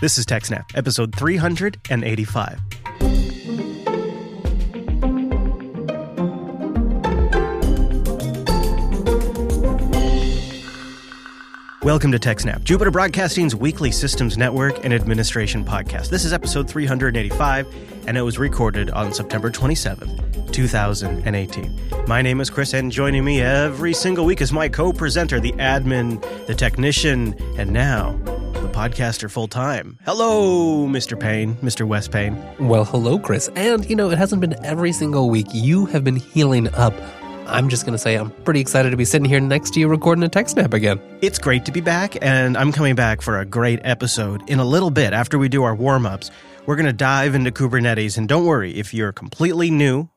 This is TechSnap, episode 385. Welcome to TechSnap, Jupiter Broadcasting's weekly systems network and administration podcast. This is episode 385, and it was recorded on September 27th, 2018. My name is Chris, and joining me every single week is my co presenter, the admin, the technician, and now podcaster full time. Hello, Mr. Payne, Mr. Wes Payne. Well, hello, Chris. And, you know, it hasn't been every single week. You have been healing up. I'm just going to say I'm pretty excited to be sitting here next to you recording a TechSnap again. It's great to be back, and I'm coming back for a great episode in a little bit after we do our warm ups. We're going to dive into Kubernetes, and don't worry, if you're completely new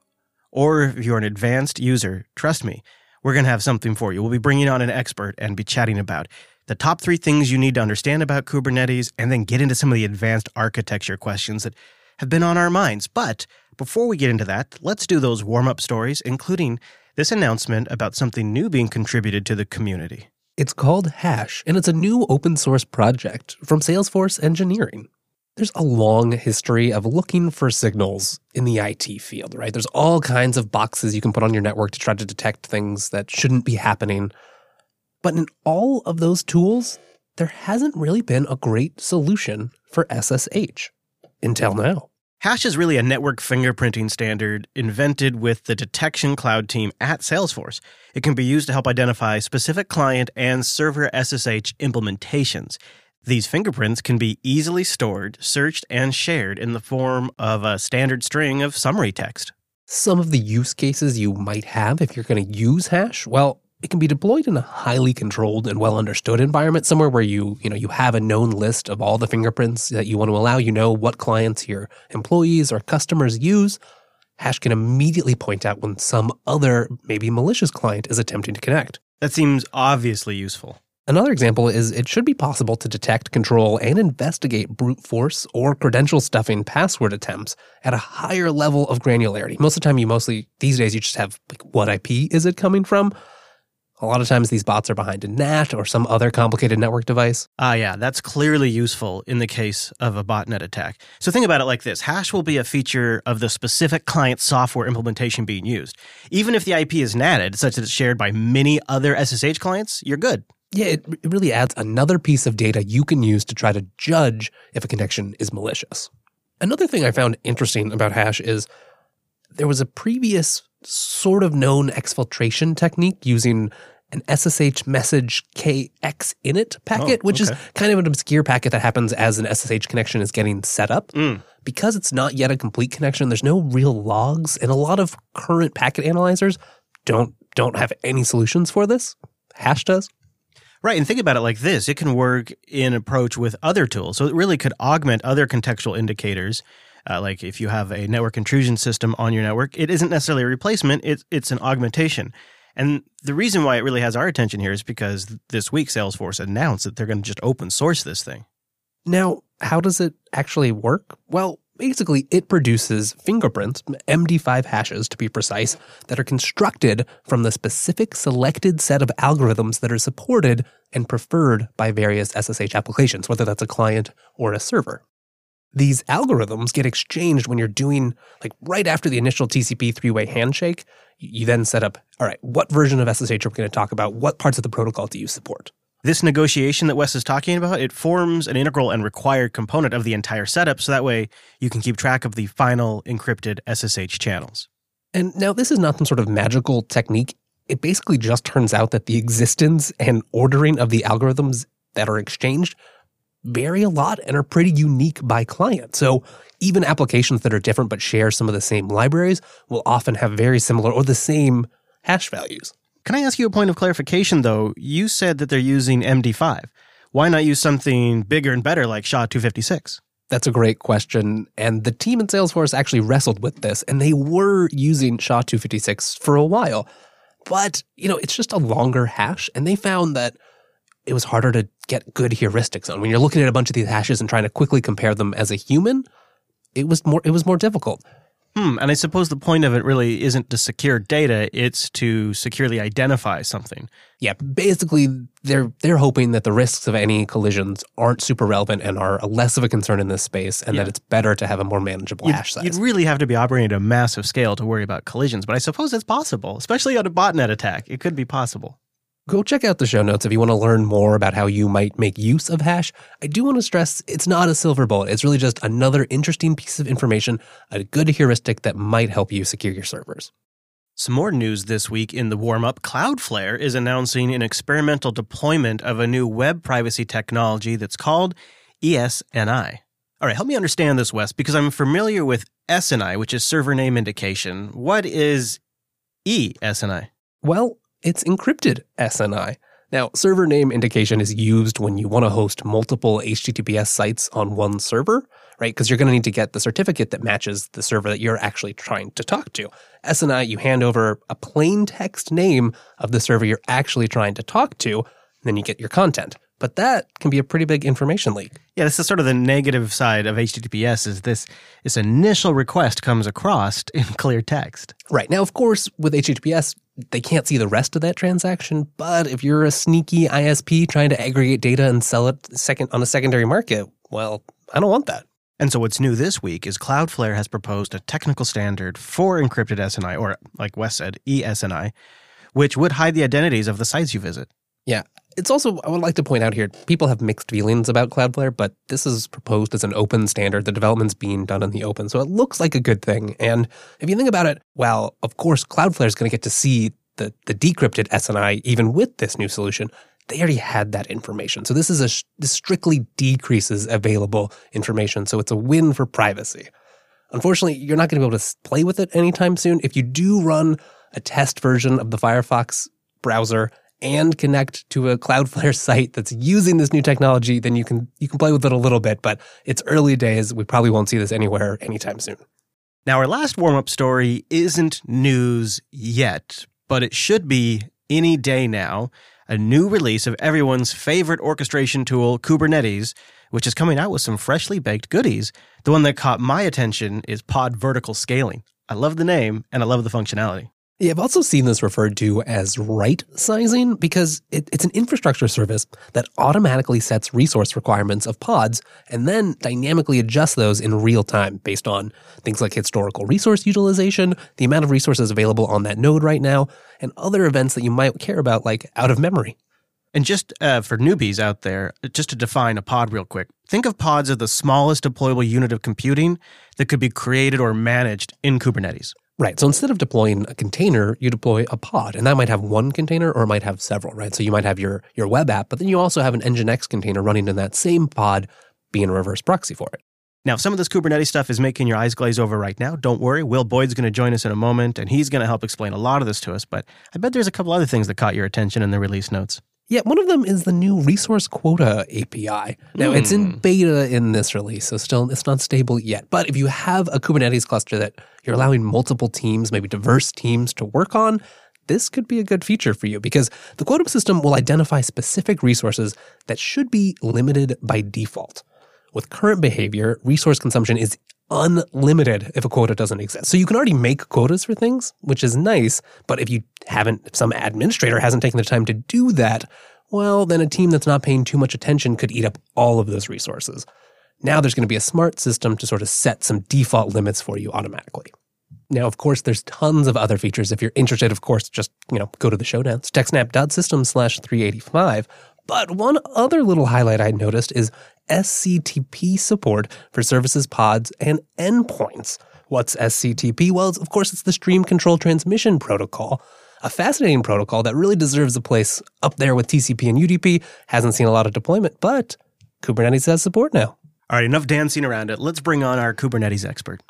or if you're an advanced user, trust me, we're going to have something for you. We'll be bringing on an expert and be chatting about the top three things you need to understand about Kubernetes, and then get into some of the advanced architecture questions that have been on our minds. But before we get into that, let's do those warm up stories, including this announcement about something new being contributed to the community. It's called HASSH, and it's a new open source project from Salesforce Engineering. There's a long history of looking for signals in the IT field, right? There's all kinds of boxes you can put on your network to try to detect things that shouldn't be happening. But in all of those tools, there hasn't really been a great solution for SSH until now. HASSH is really a network fingerprinting standard invented with the detection cloud team at Salesforce. It can be used to help identify specific client and server SSH implementations. These fingerprints can be easily stored, searched, and shared in the form of a standard string of summary text. Some of the use cases you might have if you're going to use HASSH, well, it can be deployed in a highly controlled and well understood environment somewhere where you you know you have a known list of all the fingerprints that you want to allow you know what clients your employees or customers use HASSH can immediately point out when some other maybe malicious client is attempting to connect That seems obviously useful. Another example is it should be possible to detect, control, and investigate brute force or credential stuffing password attempts at a higher level of granularity. Most of the time, you mostly, these days, you just have like, what IP is it coming from? A lot of times these bots are behind a NAT or some other complicated network device. Ah, yeah, that's clearly useful in the case of a botnet attack. So think about it like this HASSH will be a feature of the specific client software implementation being used. Even if the IP is NATed, such that it's shared by many other SSH clients, you're good. Yeah, it, it really adds another piece of data you can use to try to judge if a connection is malicious. Another thing I found interesting about HASSH is there was a previous sort of known exfiltration technique using an SSH message KX init packet, Oh, which is kind of an obscure packet that happens as an SSH connection is getting set up. Mm. Because it's not yet a complete connection, there's no real logs, and a lot of current packet analyzers don't don't have any solutions for this. HASSH does. Right, and think about it like this it can work in approach with other tools. So it really could augment other contextual indicators. Uh, like if you have a network intrusion system on your network, it isn't necessarily a replacement, it's, it's an augmentation. And the reason why it really has our attention here is because this week Salesforce announced that they're going to just open source this thing. Now, how does it actually work? Well, basically, it produces fingerprints, MD5 hashes to be precise, that are constructed from the specific selected set of algorithms that are supported and preferred by various SSH applications, whether that's a client or a server. These algorithms get exchanged when you're doing, like right after the initial TCP three way handshake. You then set up, all right, what version of SSH are we going to talk about? What parts of the protocol do you support? This negotiation that Wes is talking about, it forms an integral and required component of the entire setup so that way you can keep track of the final encrypted SSH channels. And now, this is not some sort of magical technique. It basically just turns out that the existence and ordering of the algorithms that are exchanged vary a lot and are pretty unique by client. So, even applications that are different but share some of the same libraries will often have very similar or the same hash values. Can I ask you a point of clarification, though? You said that they're using MD5. Why not use something bigger and better like SHA 256? That's a great question. And the team in Salesforce actually wrestled with this, and they were using SHA 256 for a while. But, you know, it's just a longer hash, and they found that it was harder to get good heuristics on. When you're looking at a bunch of these hashes and trying to quickly compare them as a human, it was more it was more difficult. Hmm, and I suppose the point of it really isn't to secure data, it's to securely identify something. Yeah, basically they're they're hoping that the risks of any collisions aren't super relevant and are less of a concern in this space and Yeah. that it's better to have a more manageable You'd, hash size. you'd really have to be operating at a massive scale to worry about collisions, but I suppose it's possible, especially on a botnet attack. It could be possible. Go check out the show notes if you want to learn more about how you might make use of HASSH. I do want to stress it's not a silver bullet. It's really just another interesting piece of information, a good heuristic that might help you secure your servers. Some more news this week in the warm up Cloudflare is announcing an experimental deployment of a new web privacy technology that's called ESNI. All right, help me understand this, Wes, because I'm familiar with SNI, which is server name indication. What is ESNI? Well, it's encrypted SNI. Now, server name indication is used when you want to host multiple HTTPS sites on one server, right? Because you're going to need to get the certificate that matches the server that you're actually trying to talk to. SNI, you hand over a plain text name of the server you're actually trying to talk to, and then you get your content. But that can be a pretty big information leak. Yeah, this is sort of the negative side of HTTPS is this this initial request comes across in clear text. Right. Now, of course, with HTTPS, they can't see the rest of that transaction. But if you're a sneaky ISP trying to aggregate data and sell it second on a secondary market, well, I don't want that. And so what's new this week is Cloudflare has proposed a technical standard for encrypted SNI, or like Wes said, ESNI, which would hide the identities of the sites you visit. Yeah. It's also, I would like to point out here, people have mixed feelings about Cloudflare, but this is proposed as an open standard. The development's being done in the open. So it looks like a good thing. And if you think about it, well, of course, Cloudflare is going to get to see the, the decrypted SNI even with this new solution. They already had that information. So this is a this strictly decreases available information. So it's a win for privacy. Unfortunately, you're not going to be able to play with it anytime soon. If you do run a test version of the Firefox browser and connect to a Cloudflare site that's using this new technology, then you can you can play with it a little bit, but it's early days. We probably won't see this anywhere anytime soon. Now, our last warm up story isn't news yet, but it should be any day now. A new release of everyone's favorite orchestration tool, Kubernetes, which is coming out with some freshly baked goodies. The one that caught my attention is Pod Vertical Scaling. I love the name and I love the functionality. Yeah, I've also seen this referred to as right sizing because it, it's an infrastructure service that automatically sets resource requirements of pods and then dynamically adjusts those in real time based on things like historical resource utilization, the amount of resources available on that node right now, and other events that you might care about, like out of memory. And just uh, for newbies out there, just to define a pod real quick, think of pods as the smallest deployable unit of computing that could be created or managed in Kubernetes. Right. So instead of deploying a container, you deploy a pod, and that might have one container or it might have several, right? So you might have your, your web app, but then you also have an Nginx container running in that same pod being a reverse proxy for it. Now, if some of this Kubernetes stuff is making your eyes glaze over right now, don't worry. Will Boyd's going to join us in a moment, and he's going to help explain a lot of this to us. But I bet there's a couple other things that caught your attention in the release notes. Yeah, one of them is the new resource quota API. Now it's in hmm. beta in this release, so still it's not stable yet. But if you have a Kubernetes cluster that you're allowing multiple teams, maybe diverse teams to work on, this could be a good feature for you because the quota system will identify specific resources that should be limited by default. With current behavior, resource consumption is unlimited if a quota doesn't exist. So you can already make quotas for things, which is nice, but if you haven't, if some administrator hasn't taken the time to do that, well, then a team that's not paying too much attention could eat up all of those resources. Now there's going to be a smart system to sort of set some default limits for you automatically. Now, of course, there's tons of other features. If you're interested, of course, just, you know, go to the show notes, techsnap.system slash 385. But one other little highlight I noticed is SCTP support for services, pods, and endpoints. What's SCTP? Well, of course, it's the Stream Control Transmission Protocol, a fascinating protocol that really deserves a place up there with TCP and UDP. Hasn't seen a lot of deployment, but Kubernetes has support now. All right, enough dancing around it. Let's bring on our Kubernetes expert.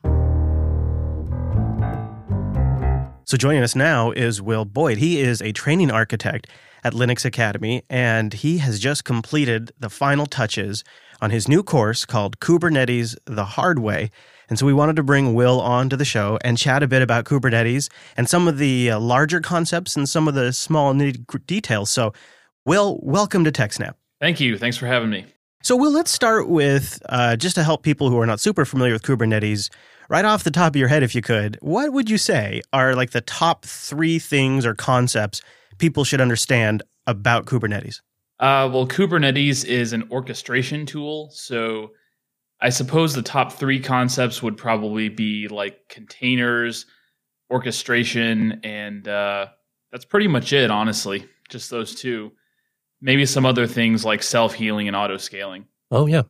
So, joining us now is Will Boyd. He is a training architect at Linux Academy, and he has just completed the final touches on his new course called Kubernetes the Hard Way. And so, we wanted to bring Will on to the show and chat a bit about Kubernetes and some of the uh, larger concepts and some of the small nitty details. So, Will, welcome to TechSnap. Thank you. Thanks for having me. So, Will, let's start with uh, just to help people who are not super familiar with Kubernetes, right off the top of your head, if you could, what would you say are like the top three things or concepts people should understand about Kubernetes? Uh, well, Kubernetes is an orchestration tool. So I suppose the top three concepts would probably be like containers, orchestration, and uh, that's pretty much it, honestly. Just those two. Maybe some other things like self healing and auto scaling. Oh, yeah.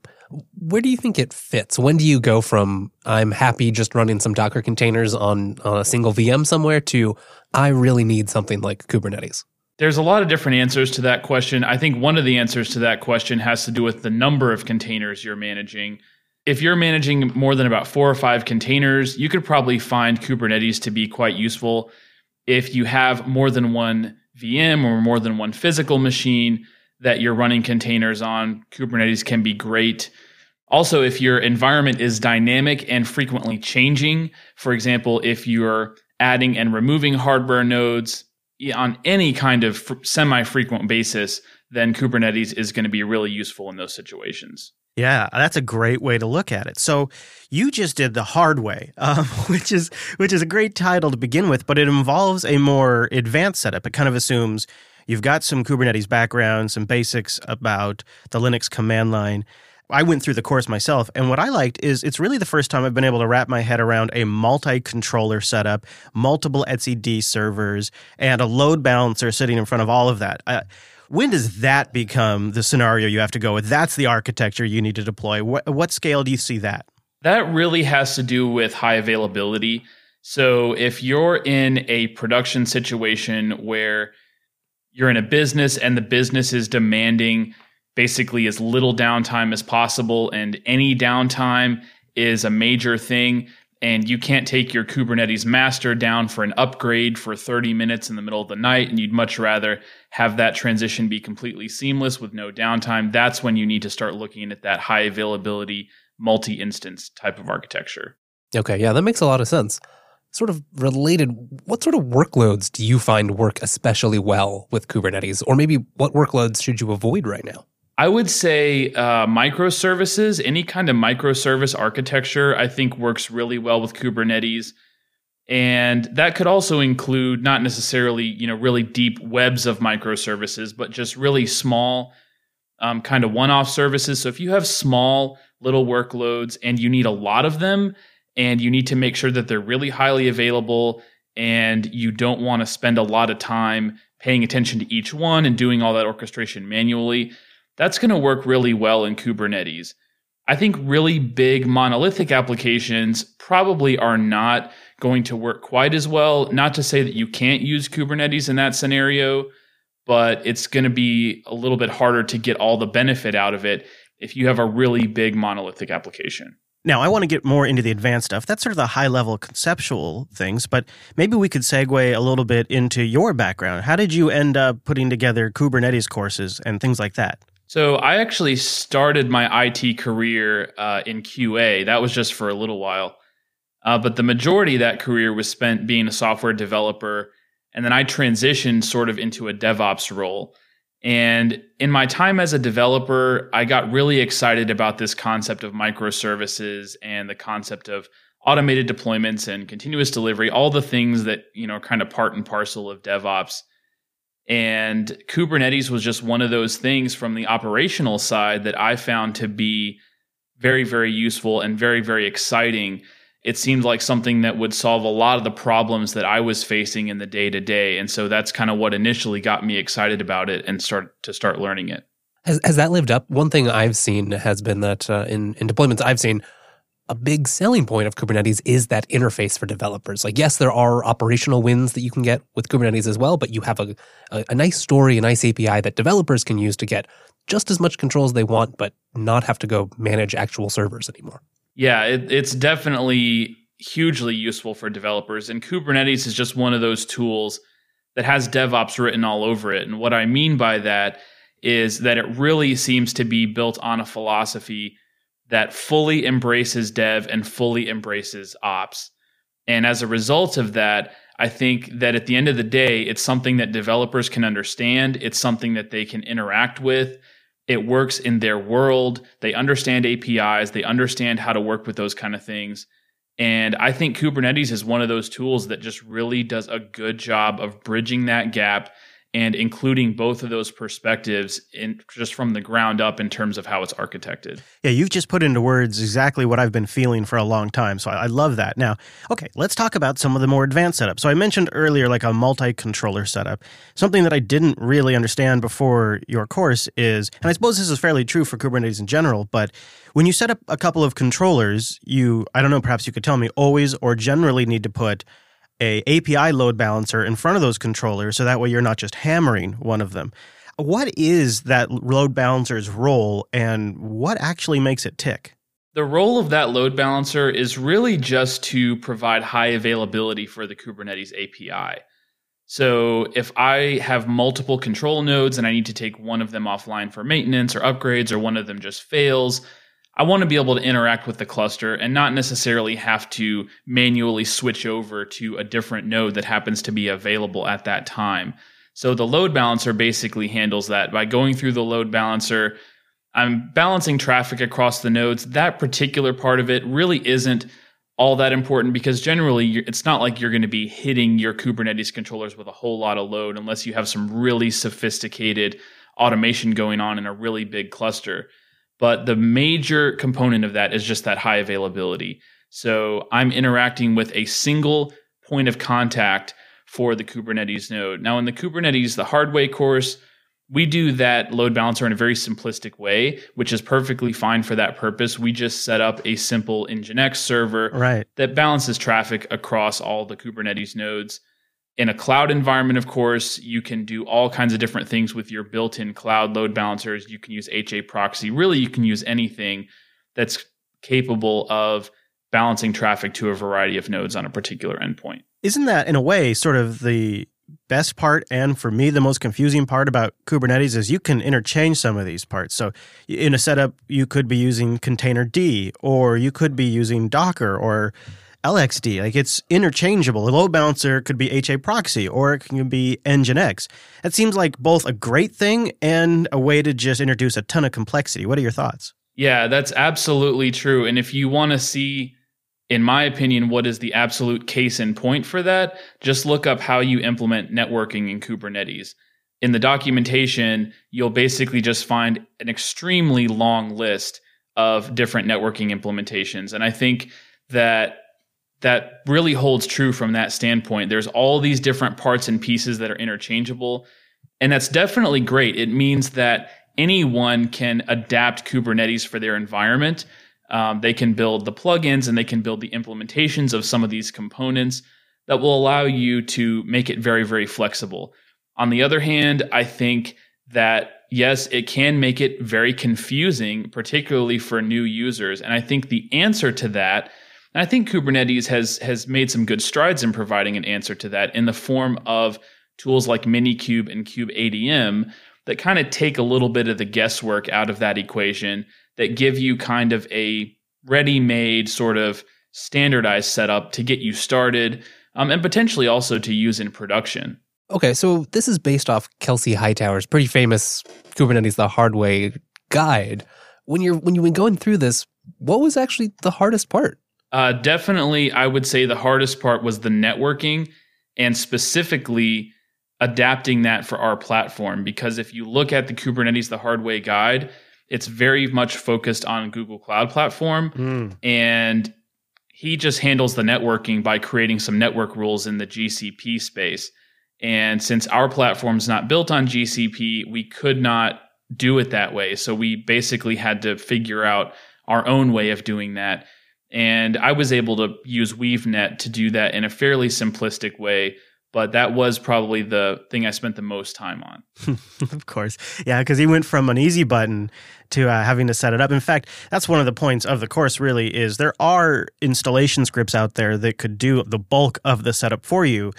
Where do you think it fits? When do you go from I'm happy just running some Docker containers on, on a single VM somewhere to I really need something like Kubernetes? There's a lot of different answers to that question. I think one of the answers to that question has to do with the number of containers you're managing. If you're managing more than about four or five containers, you could probably find Kubernetes to be quite useful. If you have more than one VM or more than one physical machine that you're running containers on, Kubernetes can be great. Also, if your environment is dynamic and frequently changing, for example, if you're adding and removing hardware nodes, on any kind of semi frequent basis, then Kubernetes is going to be really useful in those situations. Yeah, that's a great way to look at it. So you just did the hard way, um, which is which is a great title to begin with, but it involves a more advanced setup. It kind of assumes you've got some Kubernetes background, some basics about the Linux command line, I went through the course myself, and what I liked is it's really the first time I've been able to wrap my head around a multi-controller setup, multiple etcd servers, and a load balancer sitting in front of all of that. Uh, when does that become the scenario you have to go with? That's the architecture you need to deploy. What, what scale do you see that? That really has to do with high availability. So if you're in a production situation where you're in a business and the business is demanding basically as little downtime as possible, and any downtime is a major thing. And you can't take your Kubernetes master down for an upgrade for 30 minutes in the middle of the night, and you'd much rather have that transition be completely seamless with no downtime. That's when you need to start looking at that high availability, multi instance type of architecture. Okay, yeah, that makes a lot of sense. Sort of related, what sort of workloads do you find work especially well with Kubernetes? Or maybe what workloads should you avoid right now? I would say uh, microservices, any kind of microservice architecture, I think works really well with Kubernetes. And that could also include not necessarily, you know, really deep webs of microservices, but just really small um, kind of one-off services. So if you have small little workloads and you need a lot of them, and you need to make sure that they're really highly available, and you don't want to spend a lot of time paying attention to each one and doing all that orchestration manually that's going to work really well in Kubernetes. I think really big monolithic applications probably are not going to work quite as well. Not to say that you can't use Kubernetes in that scenario, but it's going to be a little bit harder to get all the benefit out of it if you have a really big monolithic application. Now, I want to get more into the advanced stuff. That's sort of the high level conceptual things, but maybe we could segue a little bit into your background. How did you end up putting together Kubernetes courses and things like that? So I actually started my IT career uh, in QA. That was just for a little while, uh, but the majority of that career was spent being a software developer, and then I transitioned sort of into a DevOps role. And in my time as a developer, I got really excited about this concept of microservices and the concept of automated deployments and continuous delivery, all the things that, you know, kind of part and parcel of DevOps. And Kubernetes was just one of those things from the operational side that I found to be very, very useful and very, very exciting. It seemed like something that would solve a lot of the problems that I was facing in the day to day. And so that's kind of what initially got me excited about it and start to start learning it. Has, has that lived up? One thing I've seen has been that uh, in, in deployments I've seen, a big selling point of Kubernetes is that interface for developers. Like, yes, there are operational wins that you can get with Kubernetes as well, but you have a, a, a, nice story, a nice API that developers can use to get just as much control as they want, but not have to go manage actual servers anymore. Yeah, it, it's definitely hugely useful for developers. And Kubernetes is just one of those tools that has DevOps written all over it. And what I mean by that is that it really seems to be built on a philosophy that fully embraces dev and fully embraces ops. And as a result of that, I think that at the end of the day, it's something that developers can understand. It's something that they can interact with. It works in their world. They understand APIs. They understand how to work with those kind of things. And I think Kubernetes is one of those tools that just really does a good job of bridging that gap and including both of those perspectives in just from the ground up in terms of how it's architected. Yeah, you've just put into words exactly what I've been feeling for a long time. So I, I love that. Now, okay, let's talk about some of the more advanced setups. So I mentioned earlier like a multi-controller setup. Something that I didn't really understand before your course is, and I suppose this is fairly true for Kubernetes in general, but when you set up a couple of controllers, you I don't know, perhaps you could tell me, always or generally need to put a API load balancer in front of those controllers so that way you're not just hammering one of them. What is that load balancer's role and what actually makes it tick? The role of that load balancer is really just to provide high availability for the Kubernetes API. So if I have multiple control nodes and I need to take one of them offline for maintenance or upgrades, or one of them just fails, I want to be able to interact with the cluster and not necessarily have to manually switch over to a different node that happens to be available at that time. So the load balancer basically handles that by going through the load balancer. I'm balancing traffic across the nodes. That particular part of it really isn't all that important because generally it's not like you're going to be hitting your Kubernetes controllers with a whole lot of load unless you have some really sophisticated automation going on in a really big cluster. But the major component of that is just that high availability. So I'm interacting with a single point of contact for the Kubernetes node. Now, in the Kubernetes, the hard way course, we do that load balancer in a very simplistic way, which is perfectly fine for that purpose. We just set up a simple Nginx server right. that balances traffic across all the Kubernetes nodes. In a cloud environment, of course, you can do all kinds of different things with your built in cloud load balancers. You can use HA proxy. Really, you can use anything that's capable of balancing traffic to a variety of nodes on a particular endpoint. Isn't that, in a way, sort of the best part and for me the most confusing part about kubernetes is you can interchange some of these parts so in a setup you could be using containerd or you could be using docker or LXD. Like it's interchangeable. A load balancer could be HA proxy or it can be Nginx. It seems like both a great thing and a way to just introduce a ton of complexity. What are your thoughts? Yeah, that's absolutely true. And if you want to see, in my opinion, what is the absolute case in point for that, just look up how you implement networking in Kubernetes. In the documentation, you'll basically just find an extremely long list of different networking implementations. And I think that that really holds true from that standpoint. There's all these different parts and pieces that are interchangeable. And that's definitely great. It means that anyone can adapt Kubernetes for their environment. Um, they can build the plugins and they can build the implementations of some of these components that will allow you to make it very, very flexible. On the other hand, I think that yes, it can make it very confusing, particularly for new users. And I think the answer to that and I think Kubernetes has has made some good strides in providing an answer to that in the form of tools like Minikube and kubeadm that kind of take a little bit of the guesswork out of that equation that give you kind of a ready-made sort of standardized setup to get you started um, and potentially also to use in production. Okay, so this is based off Kelsey Hightower's pretty famous Kubernetes the hard way guide. When you're when you've been going through this, what was actually the hardest part? Uh, definitely, I would say the hardest part was the networking and specifically adapting that for our platform. Because if you look at the Kubernetes the hard way guide, it's very much focused on Google Cloud Platform. Mm. And he just handles the networking by creating some network rules in the GCP space. And since our platform is not built on GCP, we could not do it that way. So we basically had to figure out our own way of doing that. And I was able to use WeaveNet to do that in a fairly simplistic way. But that was probably the thing I spent the most time on. of course. Yeah, because he went from an easy button to uh, having to set it up. In fact, that's one of the points of the course really is there are installation scripts out there that could do the bulk of the setup for you.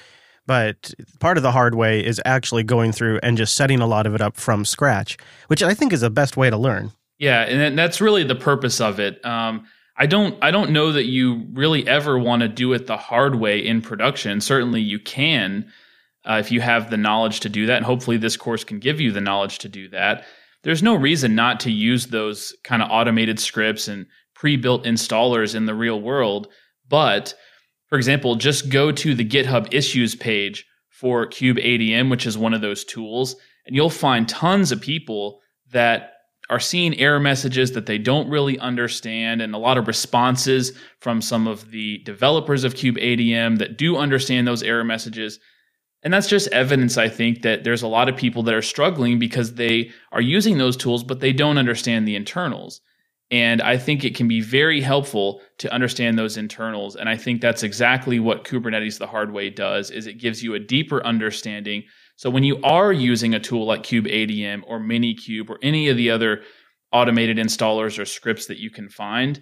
But part of the hard way is actually going through and just setting a lot of it up from scratch, which I think is the best way to learn. Yeah, and that's really the purpose of it. Um, I don't I don't know that you really ever want to do it the hard way in production. Certainly you can uh, if you have the knowledge to do that and hopefully this course can give you the knowledge to do that. There's no reason not to use those kind of automated scripts and pre-built installers in the real world, But for example, just go to the GitHub issues page for kubeadm, which is one of those tools, and you'll find tons of people that are seeing error messages that they don't really understand and a lot of responses from some of the developers of kubeadm that do understand those error messages. And that's just evidence i think that there's a lot of people that are struggling because they are using those tools but they don't understand the internals. And i think it can be very helpful to understand those internals. And i think that's exactly what kubernetes the hard way does is it gives you a deeper understanding so when you are using a tool like kubeadm or minikube or any of the other automated installers or scripts that you can find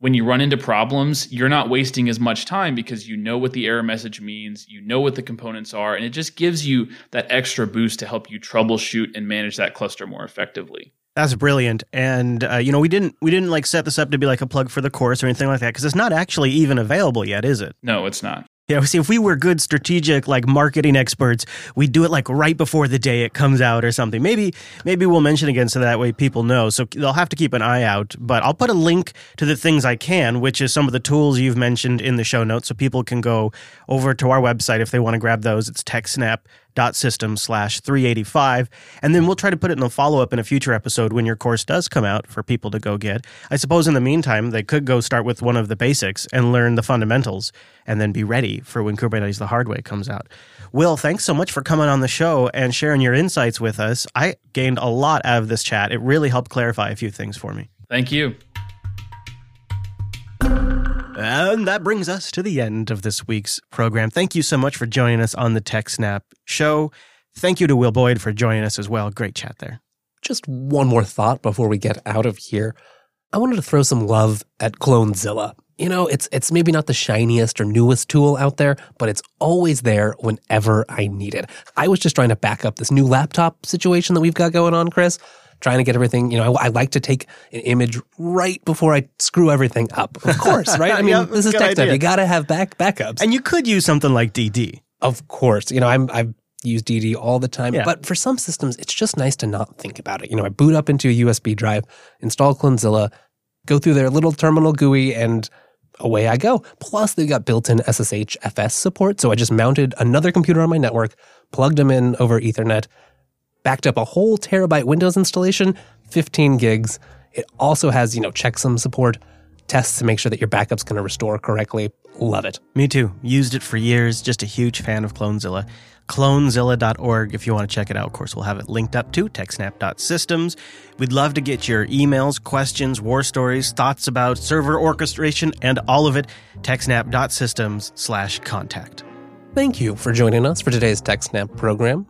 when you run into problems, you're not wasting as much time because you know what the error message means, you know what the components are, and it just gives you that extra boost to help you troubleshoot and manage that cluster more effectively. That's brilliant, and uh, you know we didn't we didn't like set this up to be like a plug for the course or anything like that because it's not actually even available yet, is it? No, it's not. Yeah, see, if we were good strategic like marketing experts, we'd do it like right before the day it comes out or something. Maybe maybe we'll mention again so that way people know. So they'll have to keep an eye out. But I'll put a link to the things I can, which is some of the tools you've mentioned in the show notes, so people can go over to our website if they want to grab those. It's TechSnap dot system slash 385 and then we'll try to put it in the follow-up in a future episode when your course does come out for people to go get. I suppose in the meantime they could go start with one of the basics and learn the fundamentals and then be ready for when kubernetes the hard way comes out. Will thanks so much for coming on the show and sharing your insights with us. I gained a lot out of this chat. It really helped clarify a few things for me. Thank you and that brings us to the end of this week's program. Thank you so much for joining us on the TechSnap show. Thank you to Will Boyd for joining us as well. Great chat there. Just one more thought before we get out of here. I wanted to throw some love at Clonezilla. You know, it's it's maybe not the shiniest or newest tool out there, but it's always there whenever I need it. I was just trying to back up this new laptop situation that we've got going on, Chris trying to get everything. You know, I, I, like to take an image right before I screw everything up. Of course, right? I mean, yep, this is tech stuff. You got to have back backups, and you could use something like DD. Of course, you know, I'm I've used DD all the time, yeah. but for some systems, it's just nice to not think about it. You know, I boot up into a USB drive, install Clonezilla, go through their little terminal GUI, and away I go. Plus, they've got built-in SSH FS support, so I just mounted another computer on my network, plugged them in over Ethernet backed up a whole terabyte Windows installation, 15 gigs. It also has, you know, checksum support, tests to make sure that your backup's going to restore correctly. Love it. Me too. Used it for years. Just a huge fan of Clonezilla. Clonezilla.org if you want to check it out. Of course, we'll have it linked up to techsnap.systems. We'd love to get your emails, questions, war stories, thoughts about server orchestration, and all of it. techsnap.systems slash contact. Thank you for joining us for today's TechSnap program.